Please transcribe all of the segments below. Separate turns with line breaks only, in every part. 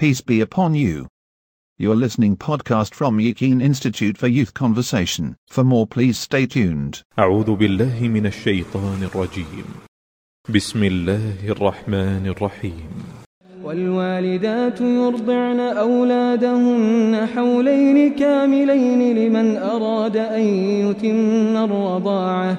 Peace be upon you. You're listening podcast from Yakin Institute for Youth Conversation. For more please stay tuned.
أعوذ بالله من الشيطان الرجيم بسم الله الرحمن الرحيم
والوالدات يرضعن أولادهن حولين كاملين لمن أراد أن يتم الرضاعة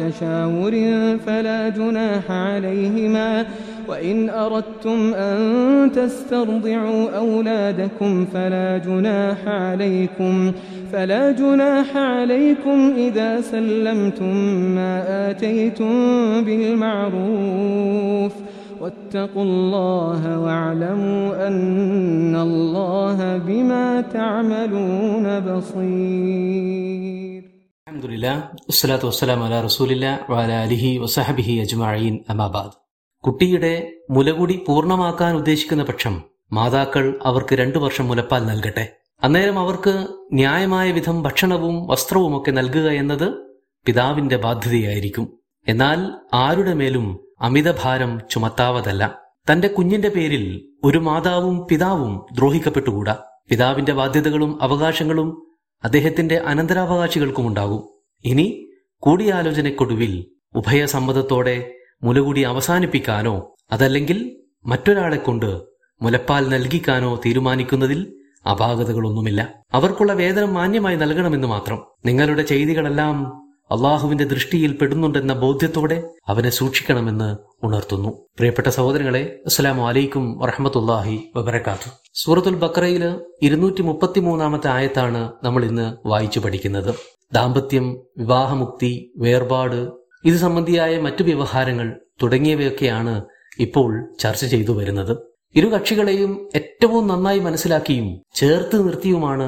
وتشاور فلا جناح عليهما وإن أردتم أن تسترضعوا أولادكم فلا جناح عليكم فلا جناح عليكم إذا سلمتم ما آتيتم بالمعروف واتقوا الله واعلموا أن الله بما تعملون بصير
അലഹമുല്ല വസ്സലാത്തു വസ്സലാം അല റസൂലില്ല വാല വസഹബിഹി അമാബാദ് കുട്ടിയുടെ മുലകുടി പൂർണമാക്കാൻ ഉദ്ദേശിക്കുന്ന പക്ഷം മാതാക്കൾ അവർക്ക് രണ്ടു വർഷം മുലപ്പാൽ നൽകട്ടെ. അന്നേരം അവർക്ക് ന്യായമായ വിധം ഭക്ഷണവും വസ്ത്രവുമൊക്കെ നൽകുക എന്നത് പിതാവിന്റെ ബാധ്യതയായിരിക്കും. എന്നാൽ ആരുടെ മേലും അമിതഭാരം ചുമത്താവതല്ല. തന്റെ കുഞ്ഞിന്റെ പേരിൽ ഒരു മാതാവും പിതാവും ദ്രോഹിക്കപ്പെട്ടുകൂടാ. പിതാവിന്റെ ബാധ്യതകളും അവകാശങ്ങളും അദ്ദേഹത്തിന്റെ അനന്തരാവകാശികൾക്കുമുണ്ടാകും. ഇനി കൂടിയാലോചനക്കൊടുവിൽ ഉഭയസമ്മതത്തോടെ മുലകൂടി അവസാനിപ്പിക്കാനോ അതല്ലെങ്കിൽ മറ്റൊരാളെ കൊണ്ട് മുലപ്പാൽ നൽകിക്കാനോ തീരുമാനിക്കുന്നതിൽ അപാകതകളൊന്നുമില്ല. അവർക്കുള്ള വേതനം മാന്യമായി നൽകണമെന്ന് മാത്രം. നിങ്ങളുടെ ചെയ്തികളെല്ലാം അള്ളാഹുവിന്റെ ദൃഷ്ടിയിൽ പെടുന്നുണ്ടെന്ന ബോധ്യത്തോടെ അവനെ സൂക്ഷിക്കണമെന്ന് ഉണർത്തുന്നു. പ്രിയപ്പെട്ട സഹോദരങ്ങളെ അസ്സലാമു വലൈക്കും വറഹമത്തല്ലാഹി വബർക്കാത്തു സൂറത്തുൽ ബക്രയിൽ ഇരുന്നൂറ്റി മുപ്പത്തി മൂന്നാമത്തെ ആയത്താണ് നമ്മൾ ഇന്ന് വായിച്ചു പഠിക്കുന്നത്. ദാമ്പത്യം വിവാഹമുക്തി വേർപാട് ഇത് സംബന്ധിയായ മറ്റു വ്യവഹാരങ്ങൾ തുടങ്ങിയവയൊക്കെയാണ് ഇപ്പോൾ ചർച്ച ചെയ്തു വരുന്നത്. ഇരു കക്ഷികളെയും ഏറ്റവും നന്നായി മനസ്സിലാക്കിയും ചേർത്ത് നിർത്തിയുമാണ്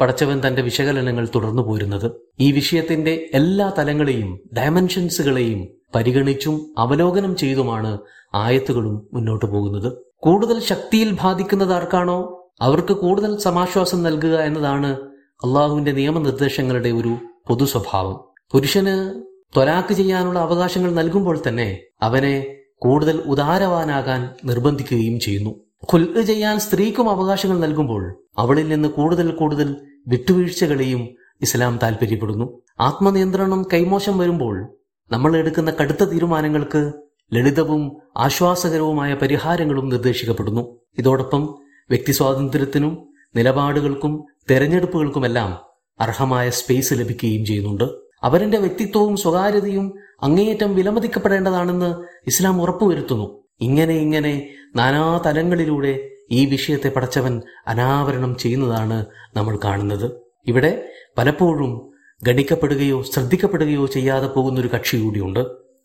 പടച്ചവൻ തന്റെ വിശകലനങ്ങൾ തുടർന്നു പോരുന്നത്. ഈ വിഷയത്തിന്റെ എല്ലാ തലങ്ങളെയും ഡയമെൻഷൻസുകളെയും പരിഗണിച്ചും അവലോകനം ചെയ്തുമാണ് ആയത്തുകളും മുന്നോട്ടു പോകുന്നത്. കൂടുതൽ ശക്തിയിൽ ബാധിക്കുന്നത് ആർക്കാണോ? അവർക്ക് കൂടുതൽ സമാശ്വാസം നൽകുക എന്നതാണ് അള്ളാഹുവിന്റെ നിയമനിർദ്ദേശങ്ങളുടെ ഒരു പൊതു സ്വഭാവം പുരുഷന് ത്വരാക്ക് ചെയ്യാനുള്ള അവകാശങ്ങൾ നൽകുമ്പോൾ തന്നെ അവനെ കൂടുതൽ ഉദാരവാനാകാൻ നിർബന്ധിക്കുകയും ചെയ്യുന്നു. ഖുൽക്ക് ചെയ്യാൻ സ്ത്രീക്കും അവകാശങ്ങൾ നൽകുമ്പോൾ അവളിൽ നിന്ന് കൂടുതൽ കൂടുതൽ വിട്ടുവീഴ്ചകളെയും ഇസ്ലാം താൽപര്യപ്പെടുന്നു. ആത്മനിയന്ത്രണം കൈമോശം വരുമ്പോൾ നമ്മൾ എടുക്കുന്ന കടുത്ത തീരുമാനങ്ങൾക്ക് ലളിതവും ആശ്വാസകരവുമായ പരിഹാരങ്ങളും നിർദ്ദേശിക്കപ്പെടുന്നു. ഇതോടൊപ്പം വ്യക്തി സ്വാതന്ത്ര്യത്തിനും നിലപാടുകൾക്കും തെരഞ്ഞെടുപ്പുകൾക്കുമെല്ലാം അർഹമായ സ്പേസ് ലഭിക്കുകയും ചെയ്യുന്നുണ്ട്. അവരുടെ വ്യക്തിത്വവും സ്വകാര്യതയും അങ്ങേയറ്റം വിലമതിക്കപ്പെടേണ്ടതാണെന്ന് ഇസ്ലാം ഉറപ്പുവരുത്തുന്നു. ഇങ്ങനെ ഇങ്ങനെ നാനാ തലങ്ങളിലൂടെ ഈ വിഷയത്തെ പടച്ചവൻ അനാവരണം ചെയ്യുന്നതാണ് നമ്മൾ കാണുന്നത്. ഇവിടെ പലപ്പോഴും ഗണിക്കപ്പെടുകയോ ശ്രദ്ധിക്കപ്പെടുകയോ ചെയ്യാതെ പോകുന്ന ഒരു കക്ഷി കൂടിയുണ്ട്.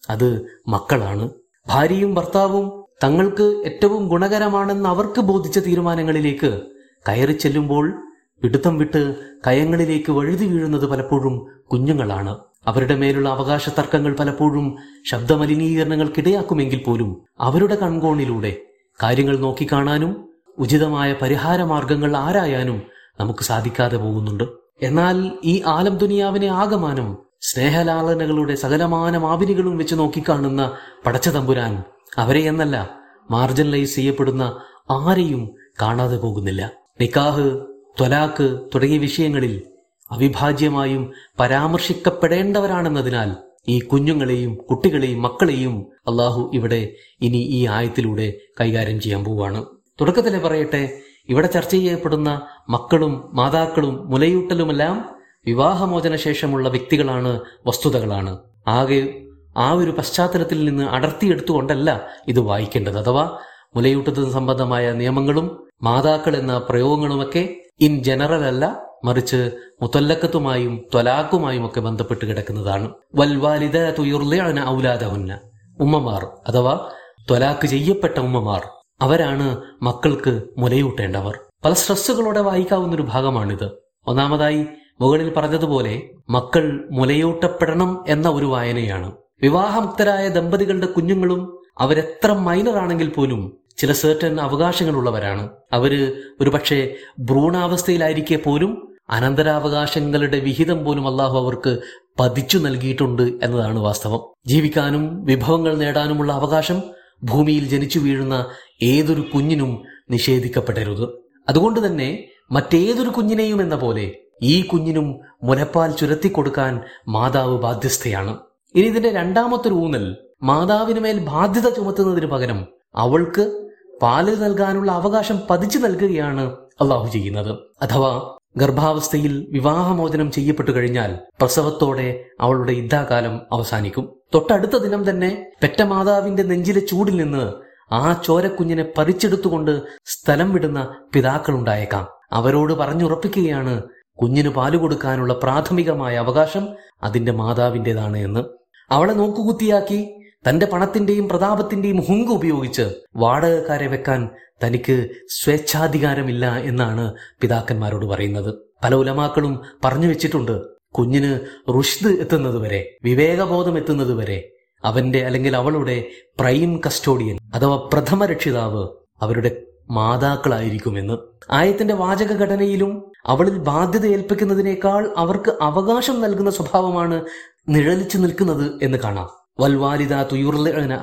അത് മക്കളാണ്. ഭാര്യയും ഭർത്താവും തങ്ങൾക്ക് ഏറ്റവും ഗുണകരമാണെന്ന് അവർക്ക് ബോധിച്ച തീരുമാനങ്ങളിലേക്ക് കയറി ചെല്ലുമ്പോൾ പിടുത്തം വിട്ട് കയങ്ങളിലേക്ക് വഴുതി വീഴുന്നത് പലപ്പോഴും കുഞ്ഞുങ്ങളാണ്. അവരുടെ മേലുള്ള അവകാശ തർക്കങ്ങൾ പലപ്പോഴും ശബ്ദമലിനീകരണങ്ങൾക്കിടയാക്കുമെങ്കിൽ പോലും അവരുടെ കൺകോണിലൂടെ കാര്യങ്ങൾ നോക്കിക്കാണാനും ഉചിതമായ പരിഹാര മാർഗങ്ങൾ ആരായാനും നമുക്ക് സാധിക്കാതെ പോകുന്നുണ്ട്. എന്നാൽ ഈ ആലം ദുനിയാവിനെ ആകമാനം സ്നേഹലാളനകളുടെ സകലമാന മാവിനികളും വെച്ച് നോക്കിക്കാണുന്ന പടച്ച തമ്പുരാൻ അവരെ എന്നല്ല മാർജിനലൈസ് ചെയ്യപ്പെടുന്ന ആരെയും കാണാതെ പോകുന്നില്ല. നിക്കാഹ് ത്വലാക്ക് തുടങ്ങിയ വിഷയങ്ങളിൽ അവിഭാജ്യമായും പരാമർശിക്കപ്പെടേണ്ടവരാണെന്നതിനാൽ ഈ കുഞ്ഞുങ്ങളെയും കുട്ടികളെയും മക്കളെയും അള്ളാഹു ഇവിടെ ഇനി ഈ ആയത്തിലൂടെ കൈകാര്യം ചെയ്യാൻ പോവുകയാണ് തുടക്കത്തിലെ പറയട്ടെ ഇവിടെ ചർച്ച ചെയ്യപ്പെടുന്ന മക്കളും മാതാക്കളും മുലയൂട്ടലുമെല്ലാം വിവാഹമോചന ശേഷമുള്ള വ്യക്തികളാണ് വസ്തുതകളാണ്. ആകെ ആ ഒരു പശ്ചാത്തലത്തിൽ നിന്ന് അടർത്തിയെടുത്തുകൊണ്ടല്ല ഇത് വായിക്കേണ്ടത്. അഥവാ മുലയൂട്ടത്തിന് സംബന്ധമായ നിയമങ്ങളും മാതാക്കൾ എന്ന പ്രയോഗങ്ങളുമൊക്കെ ഇൻ ജനറൽ അല്ല മറിച്ച് മുത്തല്ലക്കത്തുമായും ത്വലാക്കുമായും ഒക്കെ ബന്ധപ്പെട്ട് കിടക്കുന്നതാണ്. വൽവാലിദ തുയർലയാണ് ഔലാദഹുന്ന. ഉമ്മമാർ അഥവാ ത്വലാക്ക് ചെയ്യപ്പെട്ട ഉമ്മമാർ അവരാണ് മക്കൾക്ക് മുലയൂട്ടേണ്ടവർ. പല സ്ട്രെസ്സുകളോടെ വായിക്കാവുന്ന ഒരു ഭാഗമാണിത്. ഒന്നാമതായി മുകളിൽ പറഞ്ഞതുപോലെ മക്കൾ മുലയൂട്ടപ്പെടണം എന്ന ഒരു വായനയാണ്. വിവാഹമുക്തരായ ദമ്പതികളുടെ കുഞ്ഞുങ്ങളും അവരെത്ര മൈനർ ആണെങ്കിൽ പോലും ചില സേർട്ടൻ അവകാശങ്ങളുള്ളവരാണ്. അവർ ഒരുപക്ഷെ ഭ്രൂണാവസ്ഥയിലായിരിക്കെ പോലും അനന്തരാവകാശങ്ങളുടെ വിഹിതം പോലും അള്ളാഹു അവർക്ക് പതിച്ചു നൽകിയിട്ടുണ്ട് എന്നതാണ് വാസ്തവം. ജീവിക്കാനും വിഭവങ്ങൾ നേടാനുമുള്ള അവകാശം ഭൂമിയിൽ ജനിച്ചു വീഴുന്ന ഏതൊരു കുഞ്ഞിനും നിഷേധിക്കപ്പെടരുത്. അതുകൊണ്ട് തന്നെ മറ്റേതൊരു കുഞ്ഞിനെയും എന്ന പോലെ ഈ കുഞ്ഞിനും മുലപ്പാൽ ചുരത്തിക്കൊടുക്കാൻ മാതാവ് ബാധ്യസ്ഥയാണ്. ഇനി ഇതിന്റെ രണ്ടാമത്തെ ഊന്നൽ മാതാവിന് മേൽ ബാധ്യത ചുമത്തുന്നതിന് പകരം അവൾക്ക് പാൽ നൽകാനുള്ള അവകാശം പതിച്ചു നൽകുകയാണ് അള്ളാഹു ചെയ്യുന്നത്. അഥവാ ഗർഭാവസ്ഥയിൽ വിവാഹമോചനം ചെയ്യപ്പെട്ടു കഴിഞ്ഞാൽ പ്രസവത്തോടെ അവളുടെ യുദ്ധാകാലം അവസാനിക്കും. തൊട്ടടുത്ത ദിനം തന്നെ പെറ്റ മാതാവിന്റെ നെഞ്ചിലെ ചൂടിൽ നിന്ന് ആ ചോരക്കുഞ്ഞിനെ പറിച്ചെടുത്തുകൊണ്ട് സ്ഥലം വിടുന്ന പിതാക്കളുണ്ടായേക്കാം. അവരോട് പറഞ്ഞുറപ്പിക്കുകയാണ് കുഞ്ഞിന് പാൽ കൊടുക്കാനുള്ള പ്രാഥമികമായ അവകാശം അതിന്റെ മാതാവിന്റെതാണ് എന്ന്. അവളെ നോക്കുകുത്തിയാക്കി തന്റെ പണത്തിന്റെയും പ്രതാപത്തിന്റെയും ഹുങ്ക് ഉപയോഗിച്ച് വാടകക്കാരെ വെക്കാൻ തനിക്ക് സ്വേച്ഛാധികാരമില്ല എന്നാണ് പിതാക്കന്മാരോട് പറയുന്നത്. പല ഉലമാക്കളും പറഞ്ഞു വെച്ചിട്ടുണ്ട് കുഞ്ഞിന് റുഷ്ദ് എത്തുന്നതുവരെ വിവേകബോധം എത്തുന്നതുവരെ അവന്റെ അല്ലെങ്കിൽ അവളുടെ പ്രൈം കസ്റ്റോഡിയൻ അഥവാ പ്രഥമ രക്ഷിതാവ് അവരുടെ മാതാക്കളായിരിക്കുമെന്ന്. ആയത്തിന്റെ വാചക ഘടനയിലും അവളിൽ ബാധ്യത ഏൽപ്പിക്കുന്നതിനേക്കാൾ അവർക്ക് അവകാശം നൽകുന്ന സ്വഭാവമാണ് നിഴലിച്ചു നിൽക്കുന്നത് എന്ന് കാണാം. വൽവാലിദ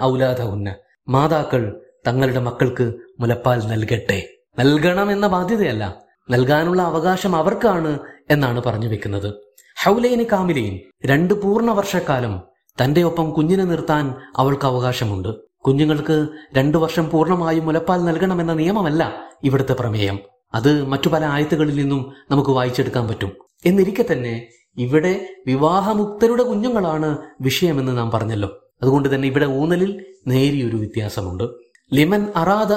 ഔലാദഹുന്ന. മാതാക്കൾ തങ്ങളുടെ മക്കൾക്ക് മുലപ്പാൽ നൽകട്ടെ. നൽകണം എന്ന ബാധ്യതയല്ല. നൽകാനുള്ള അവകാശം അവർക്കാണ് എന്നാണ് പറഞ്ഞു വെക്കുന്നത്. ഹൗലൈന് കാമിലയിൻ രണ്ട് പൂർണ വർഷക്കാലം തന്റെ ഒപ്പം കുഞ്ഞിനെ നിർത്താൻ അവൾക്ക് അവകാശമുണ്ട്. കുഞ്ഞുങ്ങൾക്ക് രണ്ടു വർഷം പൂർണമായും മുലപ്പാൽ നൽകണമെന്ന നിയമമല്ല ഇവിടുത്തെ പ്രമേയം. അത് മറ്റു പല ആയത്തുകളിൽ നിന്നും നമുക്ക് വായിച്ചെടുക്കാൻ പറ്റും. എന്നിരിക്കെ തന്നെ ഇവിടെ വിവാഹമുക്തരുടെ കുഞ്ഞുങ്ങളാണ് വിഷയമെന്ന് നാം പറഞ്ഞല്ലോ. അതുകൊണ്ട് തന്നെ ഇവിടെ ഊന്നലിൽ നേരിയൊരു വ്യത്യാസമുണ്ട്. ലിമൻ അറാദ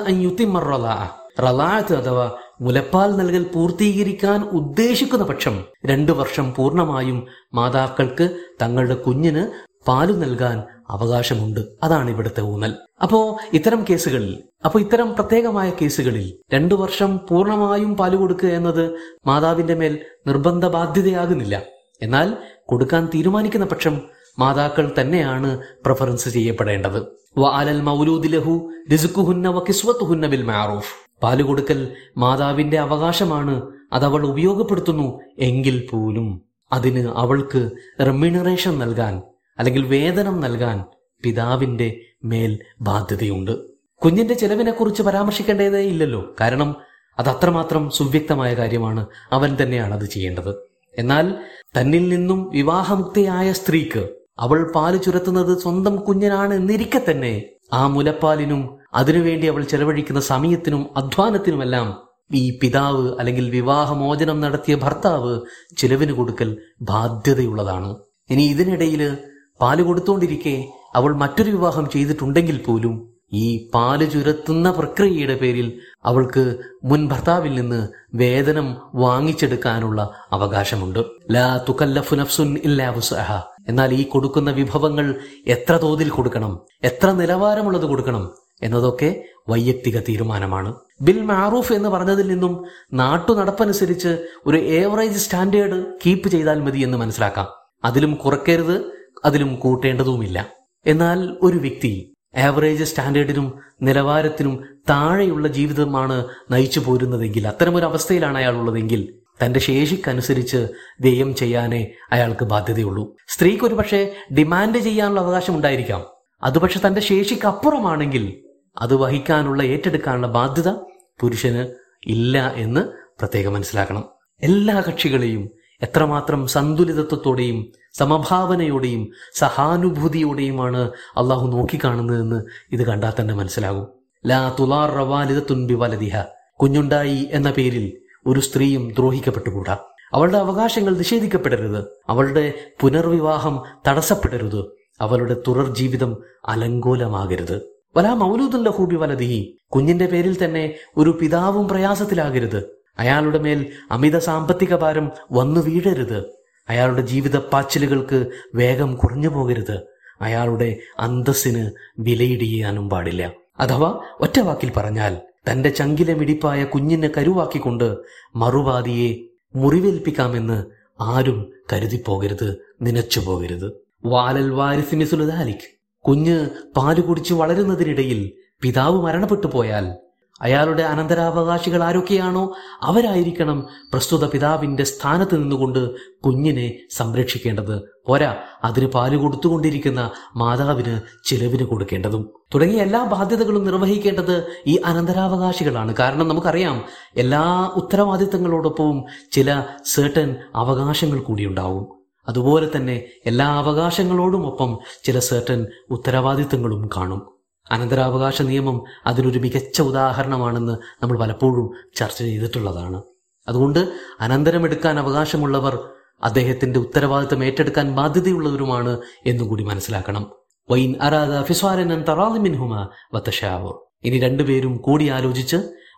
റലാത്ത് അഥവാ മുലപ്പാൽ നൽകൽ പൂർത്തീകരിക്കാൻ ഉദ്ദേശിക്കുന്ന പക്ഷം രണ്ടു വർഷം പൂർണമായും മാതാക്കൾക്ക് തങ്ങളുടെ കുഞ്ഞിന് പാലു നൽകാൻ അവകാശമുണ്ട്. അതാണ് ഇവിടുത്തെ ഊന്നൽ. അപ്പോ ഇത്തരം കേസുകളിൽ അപ്പോ ഇത്തരം പ്രത്യേകമായ കേസുകളിൽ രണ്ടു വർഷം പൂർണമായും പാൽ കൊടുക്കുക എന്നത് മാതാവിന്റെ മേൽ നിർബന്ധ ബാധ്യതയാകുന്നില്ല എന്നാൽ കൊടുക്കാൻ തീരുമാനിക്കുന്ന പക്ഷം മാതാക്കൾ തന്നെയാണ് പ്രിഫറൻസ് ചെയ്യപ്പെടേണ്ടത്. വഅലൽ ലഹു ബിൽ മഅറൂഫ് പാൽ കൊടുക്കൽ മാതാവിന്റെ അവകാശമാണ് അതവൾ ഉപയോഗപ്പെടുത്തുന്നു എങ്കിൽ പോലും. അതിന് അവൾക്ക് റെമ്യൂണറേഷൻ നൽകാൻ അല്ലെങ്കിൽ വേതനം നൽകാൻ പിതാവിന്റെ മേൽ ബാധ്യതയുണ്ട്. കുഞ്ഞിന്റെ ചെലവിനെക്കുറിച്ച് പരാമർശിക്കേണ്ടതേ ഇല്ലല്ലോ. കാരണം അത് അത്രമാത്രം സുവ്യക്തമായ കാര്യമാണ് അവൻ തന്നെയാണ് അത് ചെയ്യേണ്ടത്. എന്നാൽ തന്നിൽ നിന്നും വിവാഹമുക്തയായ സ്ത്രീക്ക് അവൾ പാൽ ചുരത്തുന്നത് സ്വന്തം കുഞ്ഞനാണ് എന്നിരിക്കെ തന്നെ ആ മുലപ്പാലിനും അതിനുവേണ്ടി അവൾ ചെലവഴിക്കുന്ന സമയത്തിനും അധ്വാനത്തിനുമെല്ലാം ഈ പിതാവ് അല്ലെങ്കിൽ വിവാഹമോചനം നടത്തിയ ഭർത്താവ് ചിലവിന് കൊടുക്കൽ ബാധ്യതയുള്ളതാണ്. ഇനി ഇതിനിടയിൽ പാൽ കൊടുത്തുകൊണ്ടിരിക്കെ അവൾ മറ്റൊരു വിവാഹം ചെയ്തിട്ടുണ്ടെങ്കിൽ പോലും ഈ പാൽ ചുരത്തുന്ന പ്രക്രിയയുടെ പേരിൽ അവൾക്ക് മുൻ ഭർത്താവിൽ നിന്ന് വേതനം വാങ്ങിച്ചെടുക്കാനുള്ള അവകാശമുണ്ട്. ലാ തുക്കല്ലഫു നഫ്സുൻ ഇല്ലാ വുസ്അഹ. എന്നാൽ ഈ കൊടുക്കുന്ന വിഭവങ്ങൾ എത്ര തോതിൽ കൊടുക്കണം? എത്ര നിലവാരമുള്ളത് കൊടുക്കണം? എന്നതൊക്കെ വൈയക്തിക തീരുമാനമാണ്. ബിൽ മാറൂഫ് എന്ന് പറഞ്ഞതിൽ നിന്നും നാട്ടു നടപ്പനുസരിച്ച് ഒരു ഏവറേജ് സ്റ്റാൻഡേർഡ് കീപ്പ് ചെയ്താൽ മതി എന്ന് മനസ്സിലാക്കാം. അതിലും കുറക്കരുത് അതിലും കൂട്ടേണ്ടതുമില്ല. എന്നാൽ ഒരു വ്യക്തി ആവറേജ് സ്റ്റാൻഡേർഡിനും നിലവാരത്തിനും താഴെയുള്ള ജീവിതമാണ് നയിച്ചു പോരുന്നതെങ്കിൽ അത്തരമൊരു അവസ്ഥയിലാണ് അയാൾ ഉള്ളതെങ്കിൽ തന്റെ ശേഷിക്കനുസരിച്ച് വ്യയം ചെയ്യാനേ അയാൾക്ക് ബാധ്യതയുള്ളൂ. സ്ത്രീക്ക് ഒരു പക്ഷേ ഡിമാൻഡ് ചെയ്യാനുള്ള അവകാശം ഉണ്ടായിരിക്കാം. അത് പക്ഷെ തന്റെ ശേഷിക്ക് അപ്പുറമാണെങ്കിൽ അത് വഹിക്കാനുള്ള ഏറ്റെടുക്കാനുള്ള ബാധ്യത പുരുഷന് ഇല്ല എന്ന് പ്രത്യേകം മനസ്സിലാക്കണം. എല്ലാ കക്ഷികളെയും എത്രമാത്രം സന്തുലിതത്വത്തോടെയും സമഭാവനയോടെയും സഹാനുഭൂതിയോടെയുമാണ് അള്ളാഹു നോക്കിക്കാണുന്നതെന്ന് ഇത് കണ്ടാൽ തന്നെ മനസ്സിലാകും. ലാ തുലാർ റവാലിതത്തുൻബി വലതിഹ കുഞ്ഞുണ്ടായി എന്ന പേരിൽ ഒരു സ്ത്രീയും ദ്രോഹിക്കപ്പെട്ടുകൂടാ. അവളുടെ അവകാശങ്ങൾ നിഷേധിക്കപ്പെടരുത്. അവളുടെ പുനർവിവാഹം തടസ്സപ്പെടരുത്. അവളുടെ തുടർ ജീവിതം അലങ്കോലമാകരുത്. വലാ മൗലൂദുല്ല ഹൂബി വലതിഹി കുഞ്ഞിന്റെ പേരിൽ തന്നെ ഒരു പിതാവും പ്രയാസത്തിലാകരുത്. അയാളുടെ മേൽ അമിത സാമ്പത്തിക ഭാരം വന്നു വീഴരുത്. അയാളുടെ ജീവിത പാച്ചിലുകൾക്ക് വേഗം കുറഞ്ഞു പോകരുത്. അയാളുടെ അന്തസ്സിന് വിലയിടിയാനും പാടില്ല. അഥവാ ഒറ്റ വാക്കിൽ പറഞ്ഞാൽ തന്റെ ചങ്കിലെ മിടിപ്പായ കുഞ്ഞിനെ കരുവാക്കിക്കൊണ്ട് മറുവാദിയെ മുറിവേൽപ്പിക്കാമെന്ന് ആരും കരുതിപ്പോകരുത് നനച്ചു പോകരുത്. വാലൽ വാരിസിമിസുലതാലിക് കുഞ്ഞ് പാൽ കുടിച്ച് വളരുന്നതിനിടയിൽ പിതാവ് മരണപ്പെട്ടു പോയാൽ അയാളുടെ അനന്തരാവകാശികൾ ആരൊക്കെയാണോ അവരായിരിക്കണം പ്രസ്തുത പിതാവിന്റെ സ്ഥാനത്ത് നിന്നുകൊണ്ട് കുഞ്ഞിനെ സംരക്ഷിക്കേണ്ടത്. പോരാ അതിന് പാൽ കൊടുത്തുകൊണ്ടിരിക്കുന്ന മാതാവിന് ചിലവിന് കൊടുക്കേണ്ടതും. തുടങ്ങിയ എല്ലാ ബാധ്യതകളും നിർവഹിക്കേണ്ടത് ഈ അനന്തരാവകാശികളാണ്. കാരണം നമുക്കറിയാം എല്ലാ ഉത്തരവാദിത്തങ്ങളോടൊപ്പവും ചില സേർട്ടൻ അവകാശങ്ങൾ കൂടി ഉണ്ടാവും അതുപോലെ തന്നെ എല്ലാ അവകാശങ്ങളോടുമൊപ്പം ചില സേർട്ടൻ ഉത്തരവാദിത്തങ്ങളും കാണും. അനന്തരാവകാശ നിയമം അതിനൊരു മികച്ച ഉദാഹരണമാണെന്ന് നമ്മൾ പലപ്പോഴും ചർച്ച ചെയ്തിട്ടുള്ളതാണ്. അതുകൊണ്ട് അനന്തരമെടുക്കാൻ അവകാശമുള്ളവർ അദ്ദേഹത്തിന്റെ ഉത്തരവാദിത്തം ഏറ്റെടുക്കാൻ ബാധ്യതയുള്ളവരുമാണ് എന്നുകൂടി മനസ്സിലാക്കണം. വൈൻ അറാദ ഇനി രണ്ടുപേരും കൂടി ആലോചിച്ച്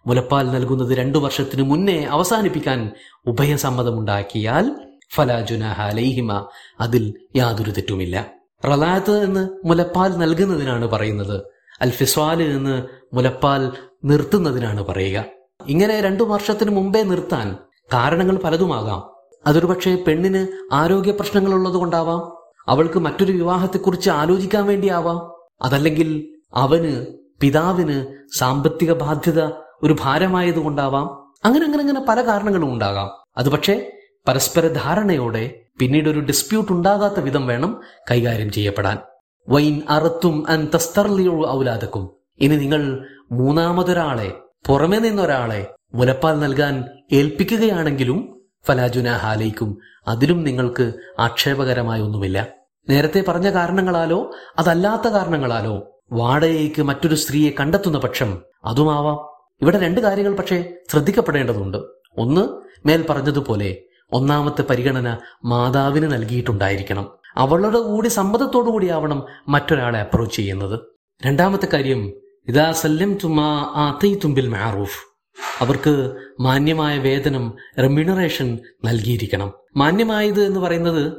മുലപ്പാൽ നൽകുന്നത് രണ്ടു വർഷത്തിനു മുന്നേ അവസാനിപ്പിക്കാൻ ഉഭയസമ്മതമുണ്ടാക്കിയാൽ ഫലാജുനഹാലിമ അതിൽ യാതൊരു തെറ്റുമില്ല. റലാത്ത് എന്ന് മുലപ്പാൽ നൽകുന്നതിനാണ് പറയുന്നത്. അൽഫിസ്വാൽ നിന്ന് മുലപ്പാൽ നിർത്തുന്നതിനാണ് പറയുക. ഇങ്ങനെ രണ്ടു വർഷത്തിന് മുമ്പേ നിർത്താൻ കാരണങ്ങൾ പലതുമാകാം. അതൊരു പക്ഷേ പെണ്ണിന് ആരോഗ്യ പ്രശ്നങ്ങളുള്ളത് കൊണ്ടാവാം അവൾക്ക് മറ്റൊരു വിവാഹത്തെക്കുറിച്ച് ആലോചിക്കാൻ വേണ്ടിയാവാം. അതല്ലെങ്കിൽ അവന് പിതാവിന് സാമ്പത്തിക ബാധ്യത ഒരു ഭാരമായത് കൊണ്ടാവാം അങ്ങനെ അങ്ങനെ അങ്ങനെ പല കാരണങ്ങളും ഉണ്ടാകാം. അത് പക്ഷേ പരസ്പര ധാരണയോടെ പിന്നീട് ഒരു ഡിസ്പ്യൂട്ട് ഉണ്ടാകാത്ത വിധം വേണം കൈകാര്യം ചെയ്യപ്പെടാൻ. വൈൻ അറുത്തും അൻ തസ്തർലിയോ ഔലാദക്കും. ഇനി നിങ്ങൾ മൂന്നാമതൊരാളെ പുറമെ നിന്നൊരാളെ മുലപ്പാൽ നൽകാൻ ഏൽപ്പിക്കുകയാണെങ്കിലും ഫലാജുന ഹാലയ്ക്കും അതിലും നിങ്ങൾക്ക് ആക്ഷേപകരമായ ഒന്നുമില്ല. നേരത്തെ പറഞ്ഞ കാരണങ്ങളാലോ അതല്ലാത്ത കാരണങ്ങളാലോ വാടകയ്ക്ക് മറ്റൊരു സ്ത്രീയെ കണ്ടെത്തുന്ന പക്ഷം അതുമാവാം. ഇവിടെ രണ്ട് കാര്യങ്ങൾ പക്ഷേ ശ്രദ്ധിക്കപ്പെടേണ്ടതുണ്ട്. ഒന്ന് മേൽ പറഞ്ഞതുപോലെ ഒന്നാമത്തെ പരിഗണന മാതാവിന് നൽകിയിട്ടുണ്ടായിരിക്കണം. അവളുടെ കൂടി സമ്മതത്തോടു കൂടിയാവണം മറ്റൊരാളെ അപ്രോച്ച് ചെയ്യുന്നത്. രണ്ടാമത്തെ കാര്യം ഇതാ സല്യം തുമാ ആത്തൈ തുമ്പിൽ മാറൂഫ്. അവർക്ക് മാന്യമായ വേതനം റെമ്യൂണറേഷൻ നൽകിയിരിക്കണം. മാന്യമായത് എന്ന് പറയുന്നത്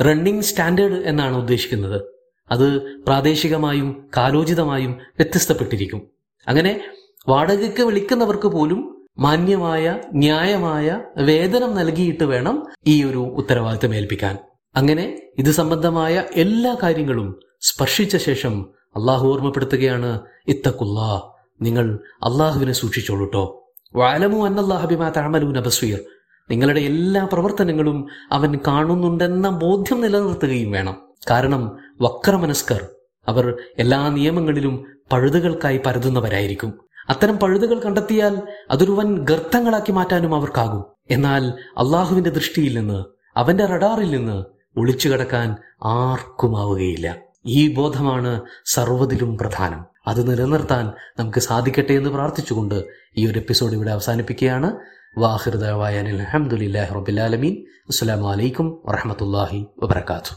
റണ്ണിംഗ് സ്റ്റാൻഡേർഡ് എന്നാണ് ഉദ്ദേശിക്കുന്നത്. അത് പ്രാദേശികമായും കാലോചിതമായും വ്യത്യസ്തപ്പെട്ടിരിക്കും. അങ്ങനെ വാടകയ്ക്ക് വിളിക്കുന്നവർക്ക് പോലും മാന്യമായ ന്യായമായ വേതനം നൽകിയിട്ട് വേണം ഈ ഒരു ഉത്തരവാദിത്തം ഏൽപ്പിക്കാൻ. അങ്ങനെ ഇത് സംബന്ധമായ എല്ലാ കാര്യങ്ങളും സ്പർശിച്ച ശേഷം അള്ളാഹു ഓർമ്മപ്പെടുത്തുകയാണ് ഇത്തക്കുല്ലാ നിങ്ങൾ അള്ളാഹുവിനെ സൂക്ഷിച്ചോളൂട്ടോ വാലമു അന്നല്ലാഹബിമാ താമലൂന ബസ്വീർ നിങ്ങളുടെ എല്ലാ പ്രവർത്തനങ്ങളും അവൻ കാണുന്നുണ്ടെന്ന ബോധ്യം നിലനിർത്തുകയും വേണം. കാരണം വക്രമനസ്കർ അവർ എല്ലാ നിയമങ്ങളിലും പഴുതുകൾക്കായി പരതുന്നവരായിരിക്കും. അത്തരം പഴുതുകൾ കണ്ടെത്തിയാൽ അതൊരു വൻ ഗർത്തങ്ങളാക്കി മാറ്റാനും അവർക്കാകും. എന്നാൽ അള്ളാഹുവിന്റെ ദൃഷ്ടിയിൽ നിന്ന് അവന്റെ റഡാറിൽ നിന്ന് ഒളിച്ചു കടക്കാൻ ആർക്കുമാവുകയില്ല. ഈ ബോധമാണ് സർവതിലും പ്രധാനം. അത് നിലനിർത്താൻ നമുക്ക് സാധിക്കട്ടെ എന്ന് പ്രാർത്ഥിച്ചുകൊണ്ട് ഈ ഒരു എപ്പിസോഡ് ഇവിടെ അവസാനിപ്പിക്കുകയാണ്. വാഹിർദായ അലഹമുല്ലാ റബിലാലമീൻ അസ്സാം വലൈക്കും വറഹമത്തല്ലാഹി വബർക്കാത്തു